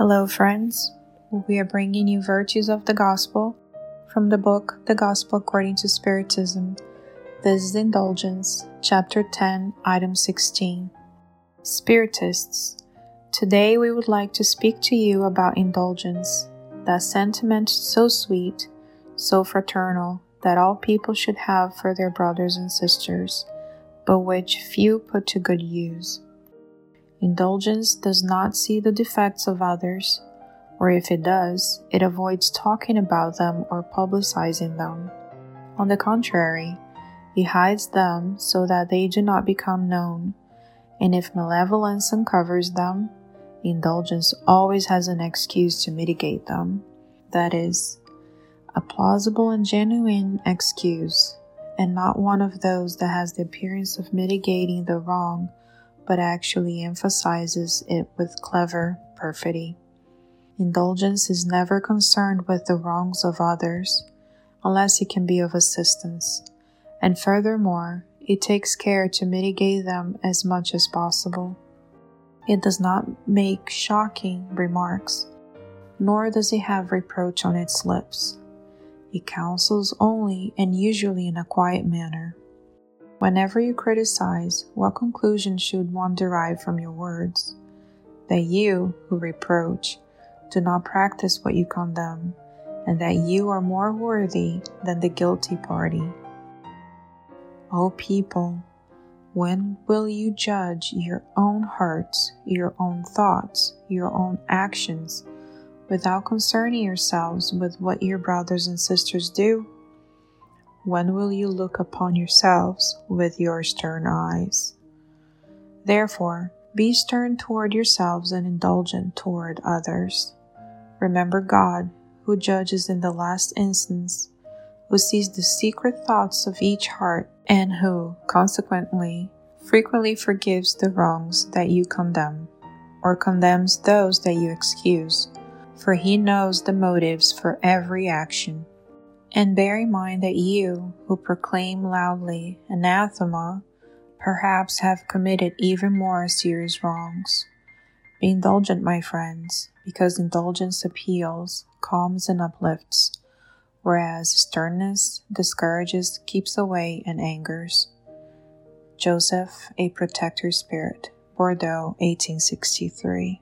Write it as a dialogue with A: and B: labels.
A: Hello, friends. We are bringing you Virtues of the Gospel from the book The Gospel According to Spiritism. This is Indulgence, Chapter 10, Item 16. Spiritists, today we would like to speak to you about indulgence, that sentiment so sweet, so fraternal, that all people should have for their brothers and sisters, but which few put to good use. Indulgence does not see the defects of others, or if it does, it avoids talking about them or publicizing them. On the contrary, it hides them so that they do not become known, and if malevolence uncovers them, indulgence always has an excuse to mitigate them. That is, a plausible and genuine excuse, and not one of those that has the appearance of mitigating the wrong but actually emphasizes it with clever perfidy. Indulgence is never concerned with the wrongs of others, unless it can be of assistance, and furthermore, it takes care to mitigate them as much as possible. It does not make shocking remarks, nor does it have reproach on its lips. It counsels only and usually in a quiet manner. Whenever you criticize, what conclusion should one derive from your words? That you, who reproach, do not practice what you condemn, and that you are more worthy than the guilty party. O people, when will you judge your own hearts, your own thoughts, your own actions, without concerning yourselves with what your brothers and sisters do? When will you look upon yourselves with your stern eyes? Therefore, be stern toward yourselves and indulgent toward others. Remember God, who judges in the last instance, who sees the secret thoughts of each heart, and who, consequently, frequently forgives the wrongs that you condemn, or condemns those that you excuse, for he knows the motives for every action. And bear in mind that you, who proclaim loudly anathema, perhaps have committed even more serious wrongs. Be indulgent, my friends, because indulgence appeals, calms, and uplifts, whereas sternness discourages, keeps away, and angers. Joseph, a Protector Spirit, Bordeaux, 1863.